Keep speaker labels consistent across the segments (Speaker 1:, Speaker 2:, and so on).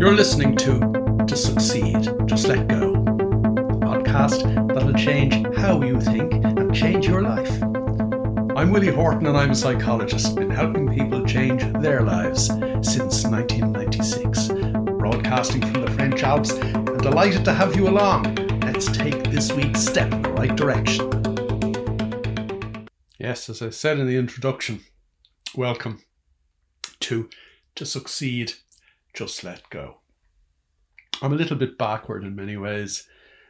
Speaker 1: You're listening to To Succeed, Just Let Go, podcast that'll change how you think and change your life. I'm Willie Horton and I'm a psychologist, been helping people change their lives since 1996. Broadcasting from the French Alps and delighted to have you along. Let's take this week's step in the right direction. Yes, as I said in the introduction, welcome to To Succeed, Just Let Go. I'm a little bit backward in many ways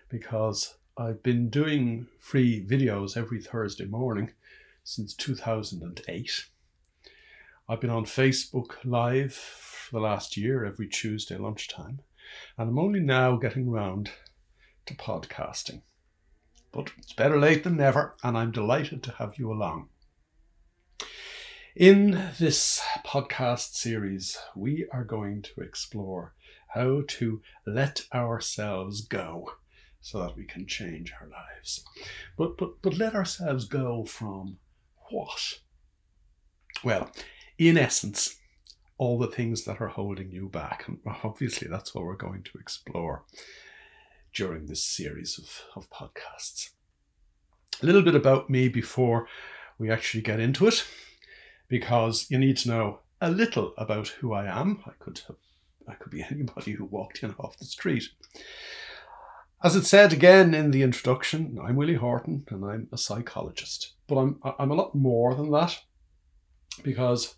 Speaker 1: because I've been doing free videos every Thursday morning since 2008. I've been on Facebook Live for the last year every Tuesday lunchtime, and I'm only now getting round to podcasting. But it's better late than never, and I'm delighted to have you along. In this podcast series, we are going to explore how to let ourselves go so that we can change our lives. But, but, but let ourselves go from what? Well, in essence, all the things that are holding you back. And obviously, that's what we're going to explore during this series of, of podcasts. A little bit about me before we actually get into it, because you need to know a little about who I am. I could have I could be anybody who walked in off the street. As it said again in the introduction, I'm Willie Horton and I'm a psychologist. But I'm I'm a lot more than that because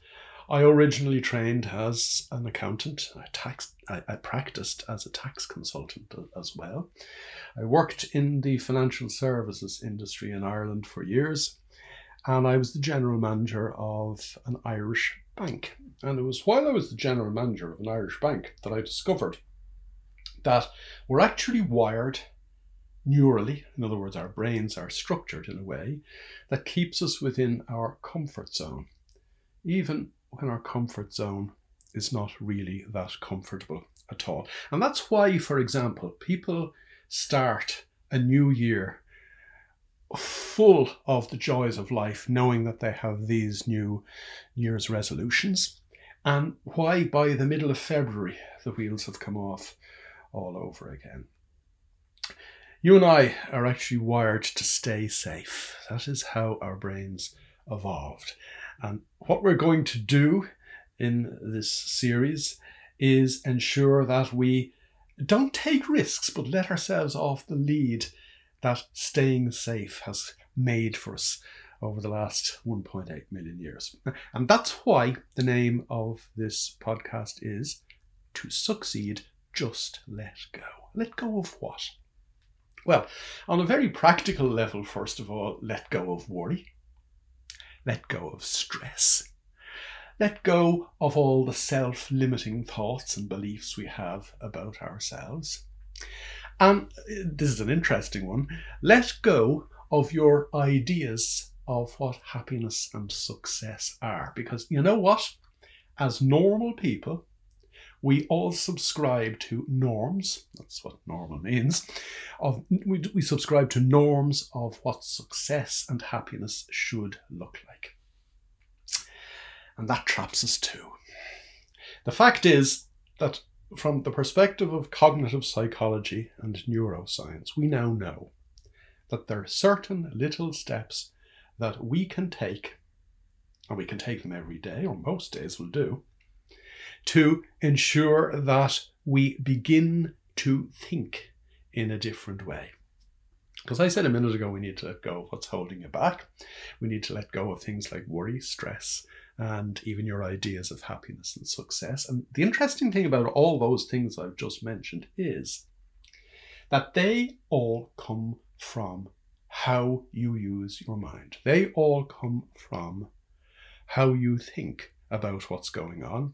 Speaker 1: I originally trained as an accountant. I tax I, I practiced as a tax consultant as well. I worked in the financial services industry in Ireland for years, and I was the general manager of an Irish bank. And it was while I was the general manager of an Irish bank that I discovered that we're actually wired neurally, in other words, our brains are structured in a way that keeps us within our comfort zone, even when our comfort zone is not really that comfortable at all. And that's why, for example, people start a new year full of the joys of life, knowing that they have these new year's resolutions, and why by the middle of February the wheels have come off all over again. You and I are actually wired to stay safe. That is how our brains evolved. And what we're going to do in this series is ensure that we don't take risks but let ourselves off the lead that staying safe has made for us over the last 1.8 million years. And that's why the name of this podcast is To Succeed, Just Let Go. Let go of what? Well, on a very practical level, first of all, let go of worry, let go of stress, let go of all the self limiting thoughts and beliefs we have about ourselves. And uh, this is an interesting one. Let go of your ideas of what happiness and success are. Because you know what? As normal people, we all subscribe to norms. That's what normal means. Of we, we subscribe to norms of what success and happiness should look like. And that traps us too. The fact is that from the perspective of cognitive psychology and neuroscience, we now know that there are certain little steps that we can take, and we can take them every day, or most days will do, to ensure that we begin to think in a different way. Because I said a minute ago, we need to let go of what's holding you back. We need to let go of things like worry, stress, and even your ideas of happiness and success. And the interesting thing about all those things I've just mentioned is that they all come from how you use your mind. They all come from how you think about what's going on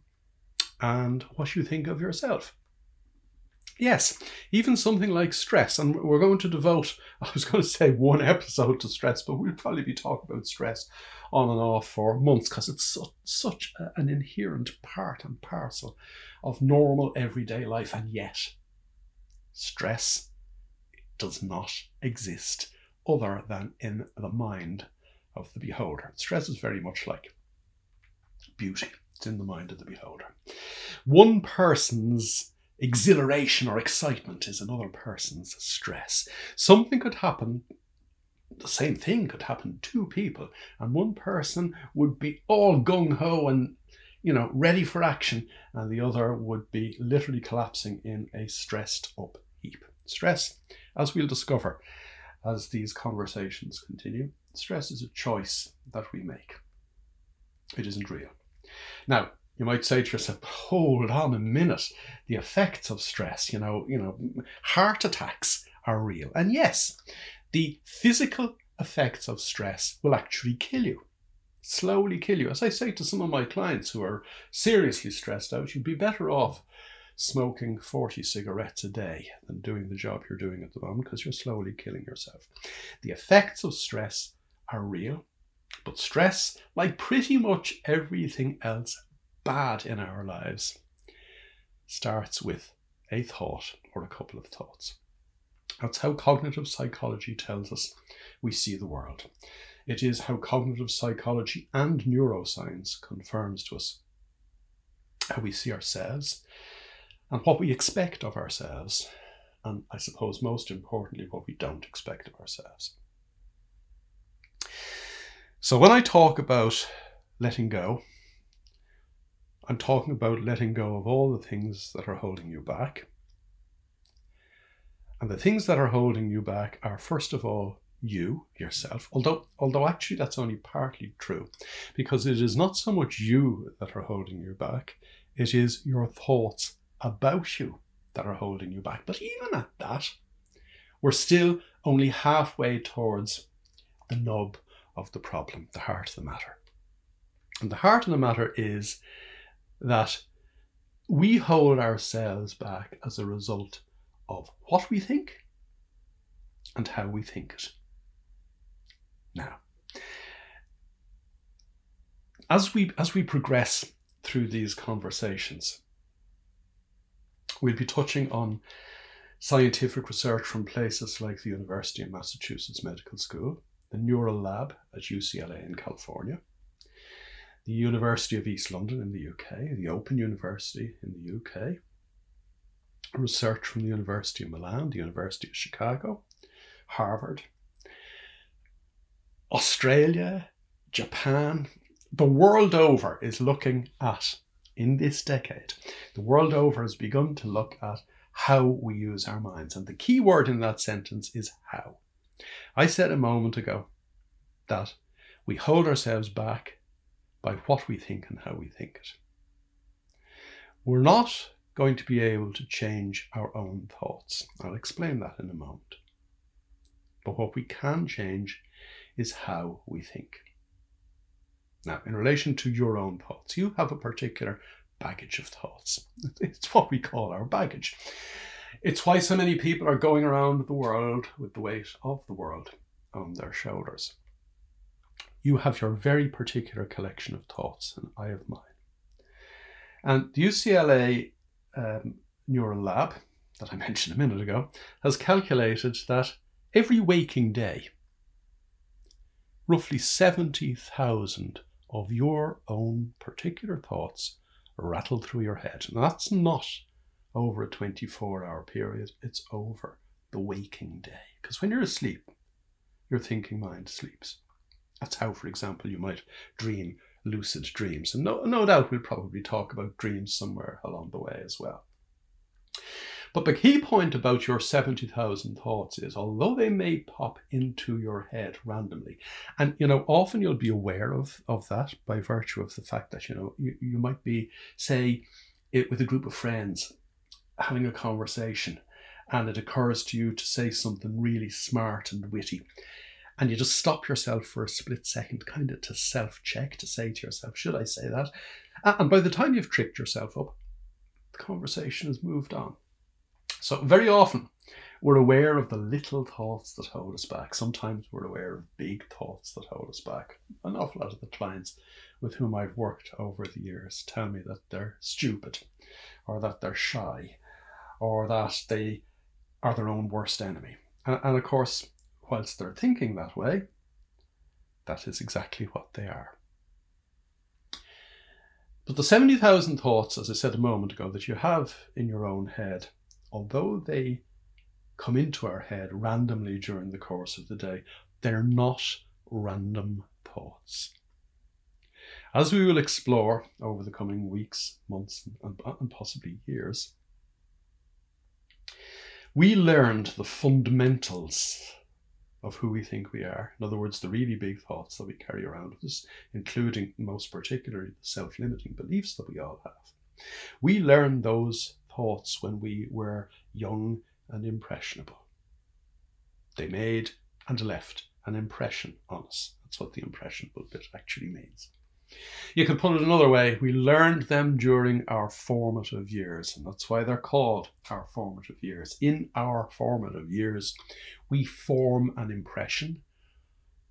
Speaker 1: and what you think of yourself. Yes, even something like stress, and we're going to devote, I was going to say one episode to stress, but we'll probably be talking about stress on and off for months because it's such a, an inherent part and parcel of normal everyday life. And yet, stress does not exist other than in the mind of the beholder. Stress is very much like beauty, it's in the mind of the beholder. One person's exhilaration or excitement is another person's stress. Something could happen, the same thing could happen to people, and one person would be all gung ho and you know, ready for action, and the other would be literally collapsing in a stressed up heap. Stress, as we'll discover as these conversations continue, stress is a choice that we make. It isn't real. Now, you might say to yourself, hold on a minute. The effects of stress, you know, you know, heart attacks are real. And yes, the physical effects of stress will actually kill you. Slowly kill you. As I say to some of my clients who are seriously stressed out, you'd be better off smoking 40 cigarettes a day than doing the job you're doing at the moment because you're slowly killing yourself. The effects of stress are real, but stress, like pretty much everything else bad in our lives, starts with a thought or a couple of thoughts. That's how cognitive psychology tells us we see the world. It is how cognitive psychology and neuroscience confirms to us how we see ourselves and what we expect of ourselves, and I suppose most importantly, what we don't expect of ourselves. So, when I talk about letting go, I'm talking about letting go of all the things that are holding you back. And the things that are holding you back are, first of all, you yourself although although actually that's only partly true because it is not so much you that are holding you back it is your thoughts about you that are holding you back. But even at that, we're still only halfway towards the nub of the problem, the heart of the matter. And the heart of the matter is that we hold ourselves back as a result of what we think and how we think it. Now, as we as we progress through these conversations, We'll be touching on scientific research from places like the University of Massachusetts Medical School, the Neural Lab at UCLA in California, the University of East London in the UK, the Open University in the UK, research from the University of Milan, the University of Chicago, Harvard, Australia, Japan, the world over is looking at in this decade, the world over has begun to look at how we use our minds. And the key word in that sentence is how. I said a moment ago that we hold ourselves back by what we think and how we think it. We're not going to be able to change our own thoughts. I'll explain that in a moment. But what we can change is how we think. Now, in relation to your own thoughts, you have a particular baggage of thoughts. It's what we call our baggage. It's why so many people are going around the world with the weight of the world on their shoulders. You have your very particular collection of thoughts, and I have mine. And the UCLA um, Neural Lab, that I mentioned a minute ago, has calculated that every waking day, roughly 70,000 of your own particular thoughts rattle through your head. And that's not over a 24 hour period, it's over the waking day. Because when you're asleep, your thinking mind sleeps. That's how, for example, you might dream lucid dreams. And no, no doubt we'll probably talk about dreams somewhere along the way as well. But the key point about your 70,000 thoughts is although they may pop into your head randomly, and you know, often you'll be aware of, of that by virtue of the fact that, you know, you, you might be, say, it with a group of friends having a conversation and it occurs to you to say something really smart and witty. And you just stop yourself for a split second, kind of to self check, to say to yourself, should I say that? And by the time you've tricked yourself up, the conversation has moved on. So, very often, we're aware of the little thoughts that hold us back. Sometimes we're aware of big thoughts that hold us back. An awful lot of the clients with whom I've worked over the years tell me that they're stupid, or that they're shy, or that they are their own worst enemy. And, and of course, whilst they're thinking that way, that is exactly what they are. But the 70,000 thoughts, as I said a moment ago, that you have in your own head, although they come into our head randomly during the course of the day, they're not random thoughts. As we will explore over the coming weeks, months, and, possibly years, we learned the fundamentals of who we think we are. In other words, the really big thoughts that we carry around with us, including most particularly the self limiting beliefs that we all have. We learn those thoughts when we were young and impressionable. They made and left an impression on us. That's what the impressionable bit actually means. You can put it another way we learned them during our formative years, and that's why they're called our formative years. In our formative years, we form an impression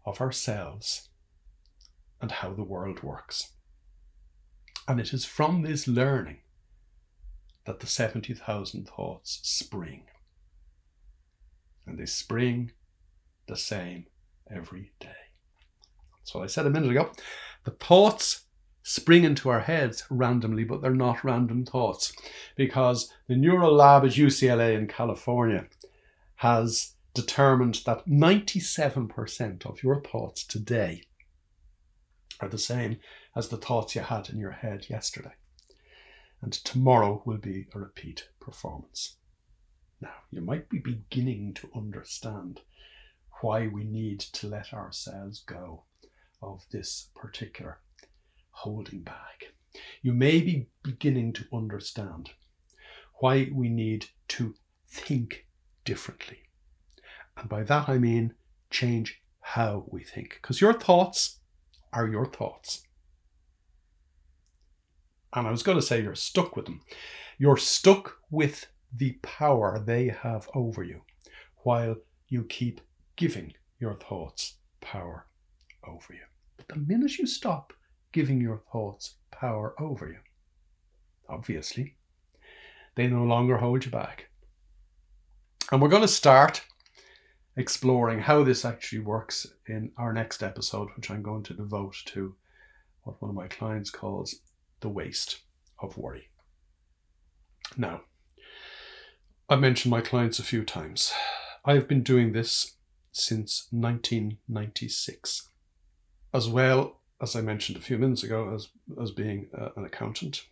Speaker 1: of ourselves and how the world works. And it is from this learning that the 70,000 thoughts spring. And they spring the same every day. That's what I said a minute ago. The thoughts spring into our heads randomly, but they're not random thoughts because the Neural Lab at UCLA in California has determined that 97% of your thoughts today are the same as the thoughts you had in your head yesterday. And tomorrow will be a repeat performance. Now, you might be beginning to understand why we need to let ourselves go of this particular holding back. You may be beginning to understand why we need to think differently. And by that I mean change how we think. Because your thoughts are your thoughts. And I was going to say you're stuck with them. You're stuck with the power they have over you while you keep giving your thoughts power over you. But the minute you stop giving your thoughts power over you, obviously, they no longer hold you back. And we're going to start exploring how this actually works in our next episode, which I'm going to devote to what one of my clients calls the waste of worry. Now, I've mentioned my clients a few times. I've been doing this since 1996. As well, as I mentioned a few minutes ago, as, as being uh, an accountant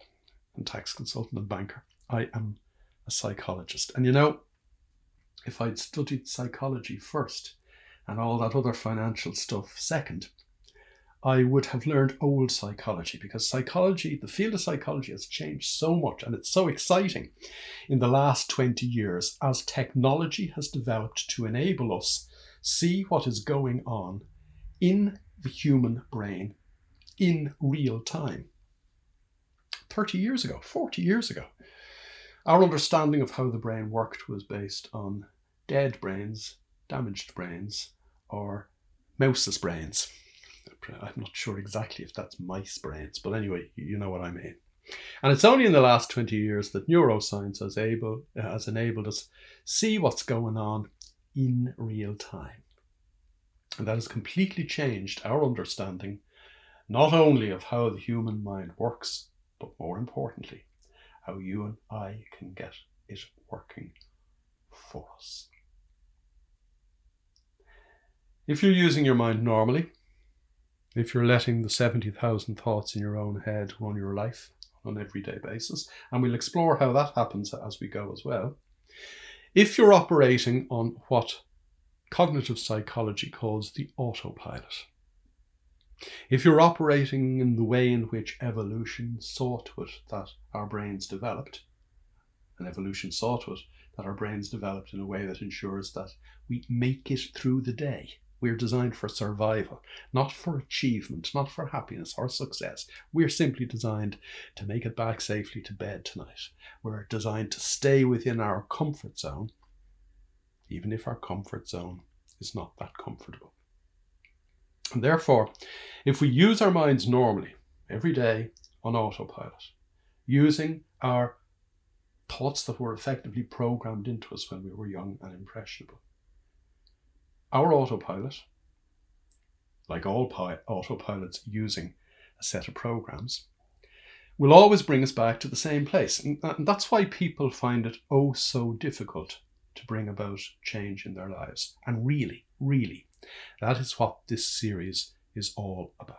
Speaker 1: and tax consultant and banker, I am a psychologist. And you know, if I'd studied psychology first and all that other financial stuff second, I would have learned old psychology because psychology, the field of psychology has changed so much and it's so exciting in the last 20 years as technology has developed to enable us see what is going on in the human brain in real time. 30 years ago, 40 years ago, our understanding of how the brain worked was based on dead brains, damaged brains, or mouse's brains. I'm not sure exactly if that's mice brains, but anyway, you know what I mean. And it's only in the last 20 years that neuroscience has, able, uh, has enabled us see what's going on in real time. And that has completely changed our understanding not only of how the human mind works, but more importantly, how you and I can get it working for us. If you're using your mind normally, if you're letting the 70,000 thoughts in your own head run your life on an everyday basis, and we'll explore how that happens as we go as well. If you're operating on what cognitive psychology calls the autopilot. If you're operating in the way in which evolution saw to it that our brains developed, and evolution saw to it that our brains developed in a way that ensures that we make it through the day. We're designed for survival, not for achievement, not for happiness or success. We're simply designed to make it back safely to bed tonight. We're designed to stay within our comfort zone even if our comfort zone is not that comfortable. And therefore, if we use our minds normally, every day on autopilot, using our thoughts that were effectively programmed into us when we were young and impressionable, our autopilot, like all pi- autopilots using a set of programs, will always bring us back to the same place. And that's why people find it oh so difficult to bring about change in their lives. And really, really, that is what this series is all about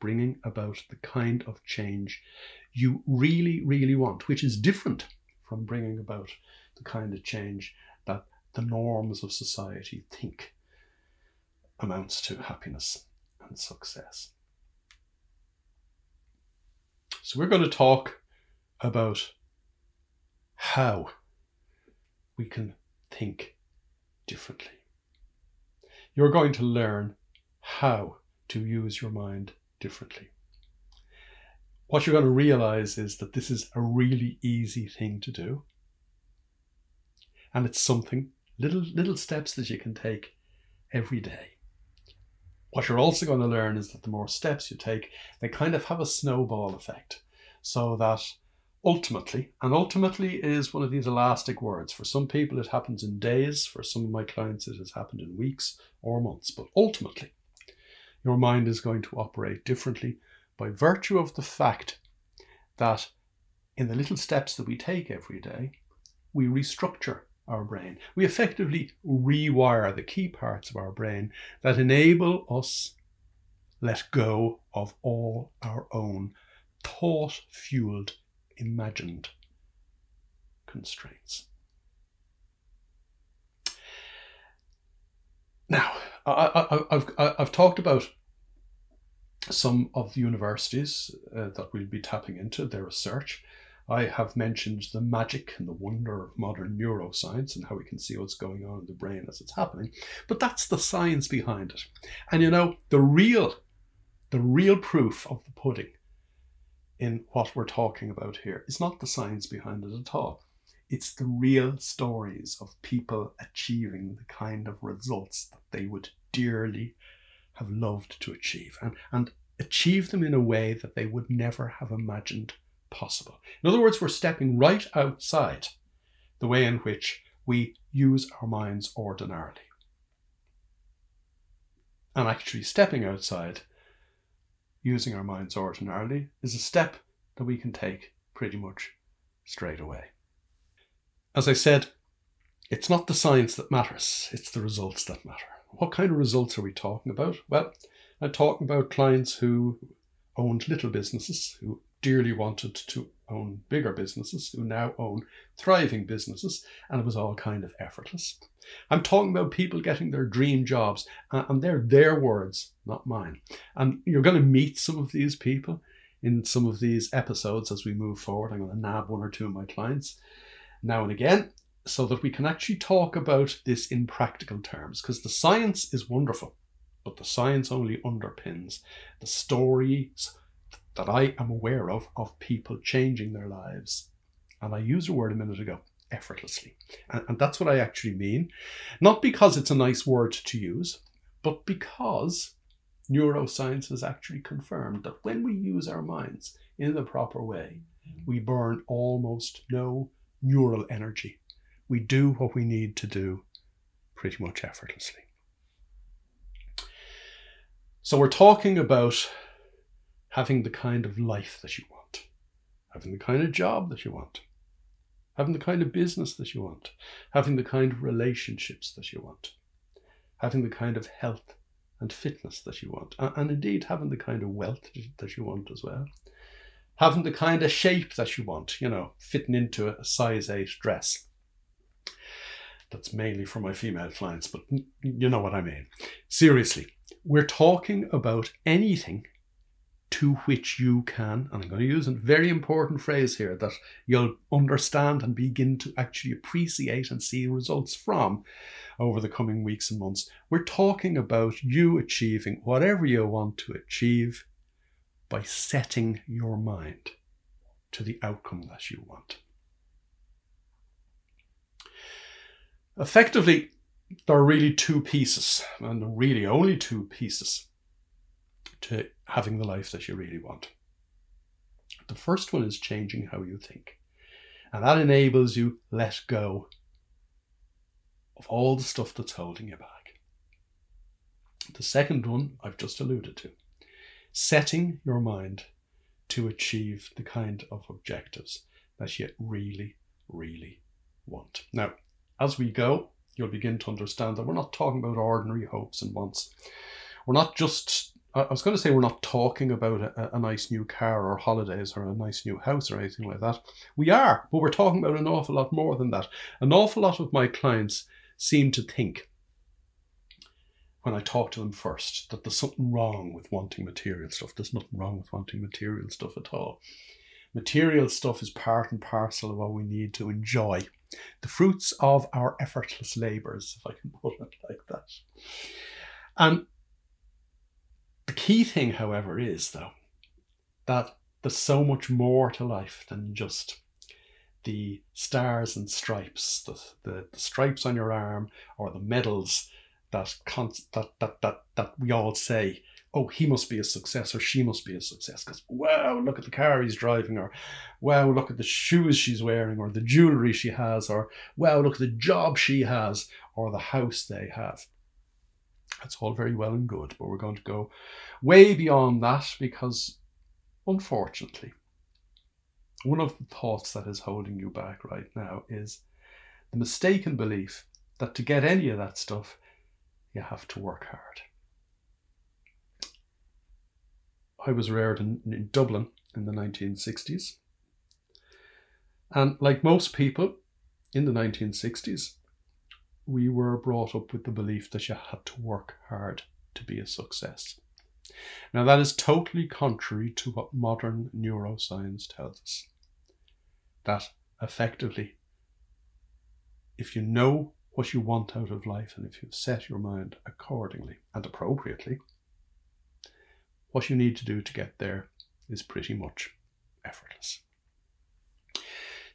Speaker 1: bringing about the kind of change you really, really want, which is different from bringing about the kind of change that the norms of society think amounts to happiness and success. So, we're going to talk about how we can think differently. You're going to learn how to use your mind differently. What you're going to realize is that this is a really easy thing to do. And it's something, little, little steps that you can take every day. What you're also going to learn is that the more steps you take, they kind of have a snowball effect. So that ultimately, and ultimately is one of these elastic words. For some people, it happens in days. For some of my clients, it has happened in weeks or months. But ultimately, your mind is going to operate differently by virtue of the fact that in the little steps that we take every day, we restructure our brain. We effectively rewire the key parts of our brain that enable us let go of all our own thought fueled, imagined constraints. Now, I, have I've talked about some of the universities uh, that we'll be tapping into, their research. I have mentioned the magic and the wonder of modern neuroscience and how we can see what's going on in the brain as it's happening. But that's the science behind it. And you know, the real, the real proof of the pudding in what we're talking about here is not the science behind it at all. It's the real stories of people achieving the kind of results that they would dearly have loved to achieve and, and achieve them in a way that they would never have imagined possible. In other words, we're stepping right outside the way in which we use our minds ordinarily. And actually, stepping outside using our minds ordinarily is a step that we can take pretty much straight away. As I said, it's not the science that matters, it's the results that matter. What kind of results are we talking about? Well, I'm talking about clients who owned little businesses, who dearly wanted to own bigger businesses, who now own thriving businesses, and it was all kind of effortless. I'm talking about people getting their dream jobs, and they're their words, not mine. And you're going to meet some of these people in some of these episodes as we move forward. I'm going to nab one or two of my clients now and again so that we can actually talk about this in practical terms because the science is wonderful, but the science only underpins the stories that I am aware of of people changing their lives. And I used a word a minute ago effortlessly. And, and that's what I actually mean. Not because it's a nice word to use, but because neuroscience has actually confirmed that when we use our minds in the proper way, we burn almost no neural energy we do what we need to do pretty much effortlessly. So, we're talking about having the kind of life that you want, having the kind of job that you want, having the kind of business that you want, having the kind of relationships that you want, having the kind of health and fitness that you want, and indeed having the kind of wealth that you want as well, having the kind of shape that you want, you know, fitting into a size 8 dress that's mainly for my female clients, but you know what I mean. Seriously, we're talking about anything to which you can, and I'm going to use a very important phrase here that you'll understand and begin to actually appreciate and see results from over the coming weeks and months. We're talking about you achieving whatever you want to achieve by setting your mind to the outcome that you want. Effectively, there are really two pieces, and really only two pieces to having the life that you really want. The first one is changing how you think, and that enables you let go of all the stuff that's holding you back. The second one I've just alluded to setting your mind to achieve the kind of objectives that you really, really want. Now, as we go, you'll begin to understand that we're not talking about ordinary hopes and wants. We're not just, I was going to say, we're not talking about a, a, nice new car or holidays or a nice new house or anything like that. We are, but we're talking about an awful lot more than that. An awful lot of my clients seem to think when I talk to them first that there's something wrong with wanting material stuff. There's nothing wrong with wanting material stuff at all. Material stuff is part and parcel of what we need to enjoy the fruits of our effortless labours, if I can put it like that. And the key thing, however, is though that there's so much more to life than just the stars and stripes, the, the, the stripes on your arm or the medals that, con- that, that, that, that we all say, oh, he must be a success or she must be a success because, wow, look at the car he's driving or, wow, look at the shoes she's wearing or the jewelry she has or, wow, look at the job she has or the house they have. That's all very well and good, but we're going to go way beyond that because, unfortunately, one of the thoughts that is holding you back right now is the mistaken belief that to get any of that stuff, you have to work hard. I was reared in, in Dublin in the 1960s. And like most people in the 1960s, we were brought up with the belief that you had to work hard to be a success. Now, that is totally contrary to what modern neuroscience tells us. That effectively, if you know what you want out of life and if you set your mind accordingly and appropriately, what you need to do to get there is pretty much effortless.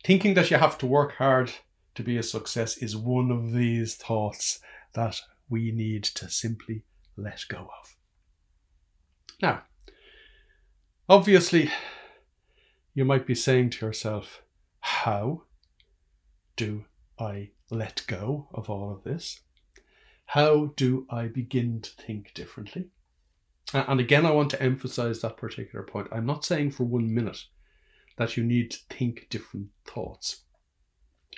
Speaker 1: Thinking that you have to work hard to be a success is one of these thoughts that we need to simply let go of. Now, obviously, you might be saying to yourself, How do I let go of all of this? How do I begin to think differently? And again, I want to emphasize that particular point. I'm not saying for one minute that you need to think different thoughts.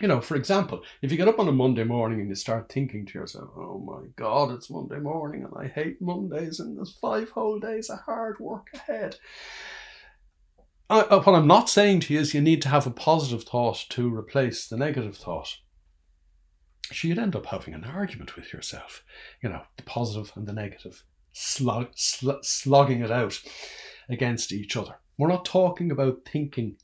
Speaker 1: You know, for example, if you get up on a Monday morning and you start thinking to yourself, oh my God, it's Monday morning and I hate Mondays and there's five whole days of hard work ahead. I, uh, what I'm not saying to you is you need to have a positive thought to replace the negative thought. So you'd end up having an argument with yourself, you know, the positive and the negative slug, sl- slogging it out against each other. We're not talking about thinking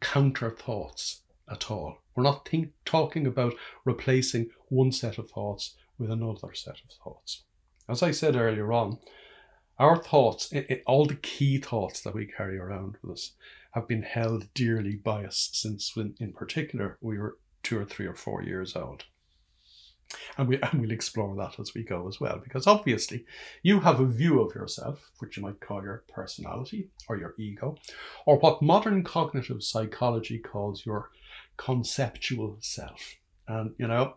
Speaker 1: counter thoughts at all. We're not think, talking about replacing one set of thoughts with another set of thoughts. As I said earlier on, our thoughts, it, it, all the key thoughts that we carry around with us, have been held dearly by us since, when, in particular, we were two or three or four years old. And, we, and we'll explore that as we go as well, because obviously you have a view of yourself, which you might call your personality or your ego, or what modern cognitive psychology calls your conceptual self. And, you know,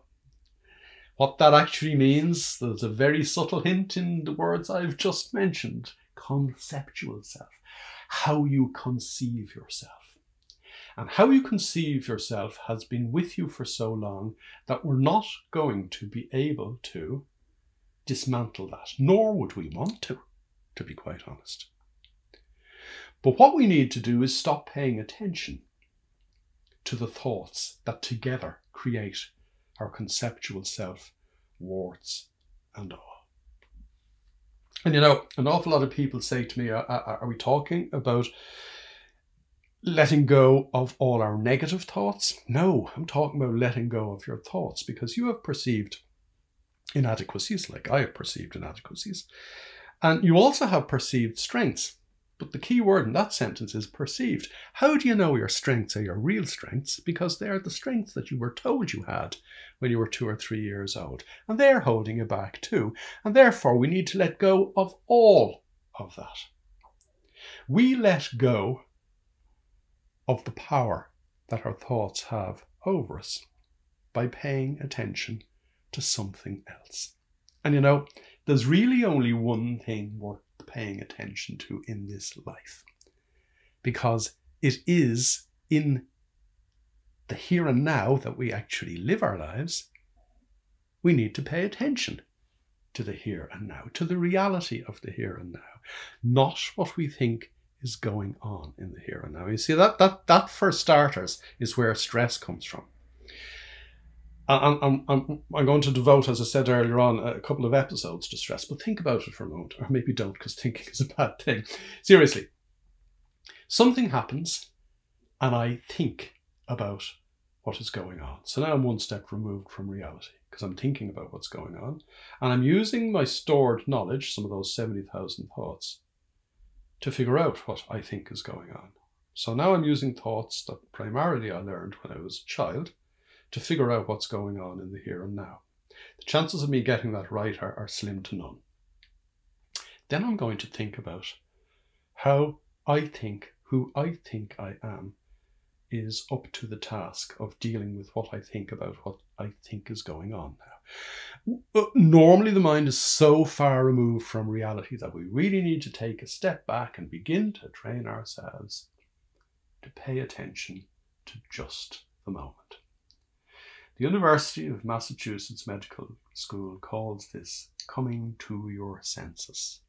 Speaker 1: what that actually means, there's a very subtle hint in the words I've just mentioned conceptual self, how you conceive yourself. And how you conceive yourself has been with you for so long that we're not going to be able to dismantle that, nor would we want to, to be quite honest. But what we need to do is stop paying attention to the thoughts that together create our conceptual self, warts and all. And you know, an awful lot of people say to me, are, we talking about letting go of all our negative thoughts. No, I'm talking about letting go of your thoughts because you have perceived inadequacies, like I have perceived inadequacies, and you also have perceived strengths. But the key word in that sentence is perceived. How do you know your strengths are your real strengths? Because they're the strengths that you were told you had when you were two or three years old, and they're holding you back too. And therefore, we need to let go of all of that. We let go of the power that our thoughts have over us by paying attention to something else. And you know, there's really only one thing worth paying attention to in this life, because it is in the here and now that we actually live our lives, we need to pay attention to the here and now, to the reality of the here and now, not what we think is going on in the here and now. You see, that, that, that for starters, is where stress comes from. I'm, I'm, I'm, going to devote, as I said earlier on, a couple of episodes to stress, but think about it for a moment, or maybe don't, because thinking is a bad thing. Seriously, something happens, and I think about what is going on. So now I'm one step removed from reality because I'm thinking about what's going on, and I'm using my stored knowledge, some of those 70,000 thoughts, to figure out what I think is going on. So now I'm using thoughts that primarily I learned when I was a child to figure out what's going on in the here and now. The chances of me getting that right are, are slim to none. Then I'm going to think about how I think, who I think I am, is up to the task of dealing with what I think about what I think is going on now. Uh, normally, the mind is so far removed from reality that we really need to take a step back and begin to train ourselves to pay attention to just the moment. The University of Massachusetts Medical School calls this coming to your senses.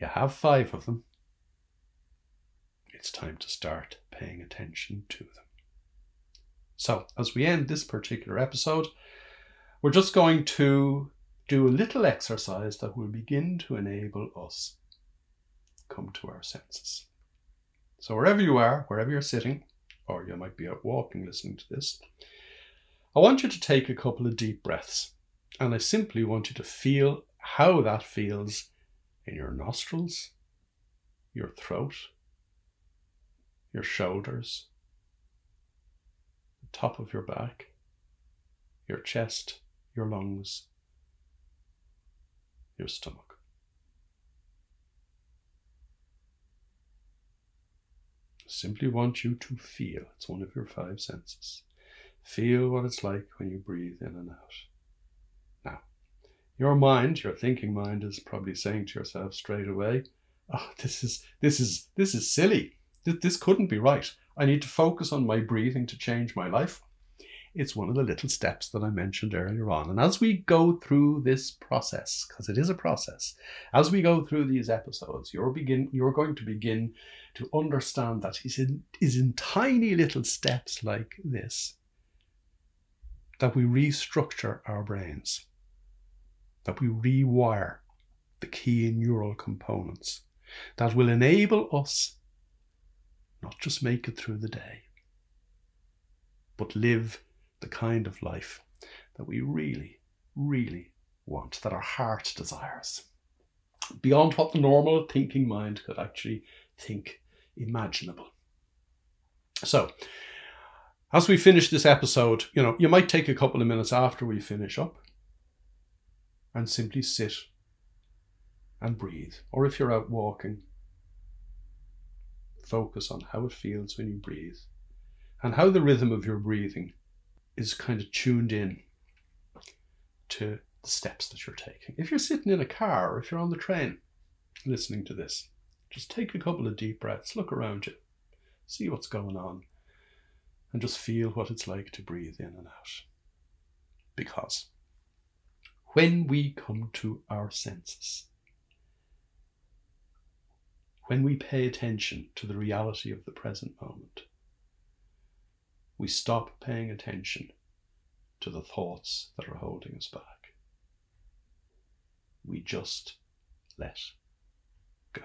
Speaker 1: You have five of them. It's time to start paying attention to them. So, as we end this particular episode, we're just going to do a little exercise that will begin to enable us come to our senses. So, wherever you are, wherever you're sitting, or you might be out walking listening to this, I want you to take a couple of deep breaths and I simply want you to feel how that feels in your nostrils, your throat, your shoulders, the top of your back, your chest, your lungs, your stomach. I simply want you to feel. It's one of your five senses. Feel what it's like when you breathe in and out. Now, your mind, your thinking mind, is probably saying to yourself straight away, "Oh, this is this is this is silly. This, this couldn't be right. I need to focus on my breathing to change my life." It's one of the little steps that I mentioned earlier on. And as we go through this process, because it is a process, as we go through these episodes, you're begin you're going to begin to understand that is in, is in tiny little steps like this that we restructure our brains, that we rewire the key neural components that will enable us not just make it through the day, but live the kind of life that we really, really want, that our heart desires, beyond what the normal thinking mind could actually think imaginable. So, as we finish this episode, you know, you might take a couple of minutes after we finish up and simply sit and breathe. Or if you're out walking, focus on how it feels when you breathe and how the rhythm of your breathing is kind of tuned in to the steps that you're taking. If you're sitting in a car or if you're on the train listening to this, just take a couple of deep breaths, look around you, see what's going on and just feel what it's like to breathe in and out. Because when we come to our senses, when we pay attention to the reality of the present moment, we stop paying attention to the thoughts that are holding us back. We just let go.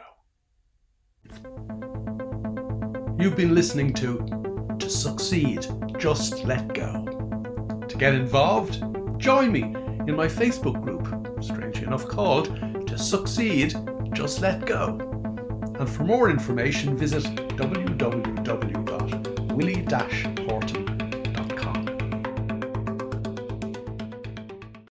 Speaker 1: You've been listening to succeed, just let go. To get involved, join me in my Facebook group, strangely enough called To Succeed, Just Let Go. And for more information, visit www.willie-horton.com.